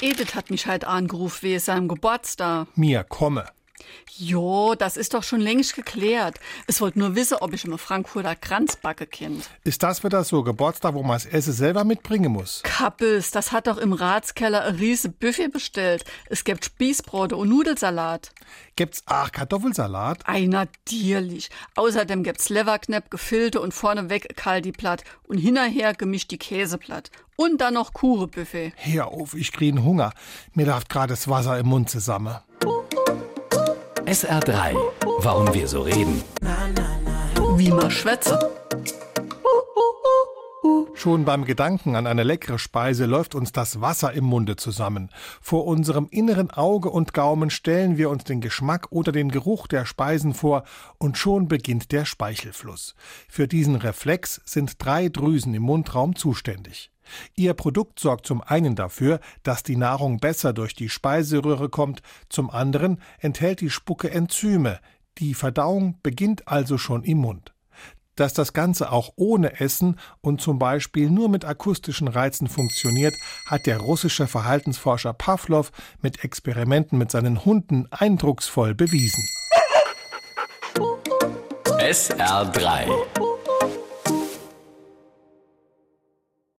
Edith hat mich halt angerufen wegen seinem Geburtstag. Mir komme. Jo, das ist doch schon längst geklärt. Es wollte nur wissen, ob ich im Frankfurter Kranzbacke kennt. Ist das wieder so Geburtstag, wo man das Essen selber mitbringen muss? Kappes, das hat doch im Ratskeller ein riese Buffet bestellt. Es gibt Spießbrote und Nudelsalat. Gibt's auch Kartoffelsalat? Ei, natürlich. Außerdem gibt's Leverknepp, Gefilte und vorneweg Kaldi-Platt und hinterher gemischt die Käseplatt. Und dann noch Kurebuffet. Hör auf, ich krieg Hunger. Mir läuft gerade das Wasser im Mund zusammen. SR3. Warum wir so reden. Wie man schwätze. Schon beim Gedanken an eine leckere Speise läuft uns das Wasser im Munde zusammen. Vor unserem inneren Auge und Gaumen stellen wir uns den Geschmack oder den Geruch der Speisen vor und schon beginnt der Speichelfluss. Für diesen Reflex sind drei Drüsen im Mundraum zuständig. Ihr Produkt sorgt zum einen dafür, dass die Nahrung besser durch die Speiseröhre kommt, zum anderen enthält die Spucke Enzyme. Die Verdauung beginnt also schon im Mund. Dass das Ganze auch ohne Essen und zum Beispiel nur mit akustischen Reizen funktioniert, hat der russische Verhaltensforscher Pavlov mit Experimenten mit seinen Hunden eindrucksvoll bewiesen. SR3.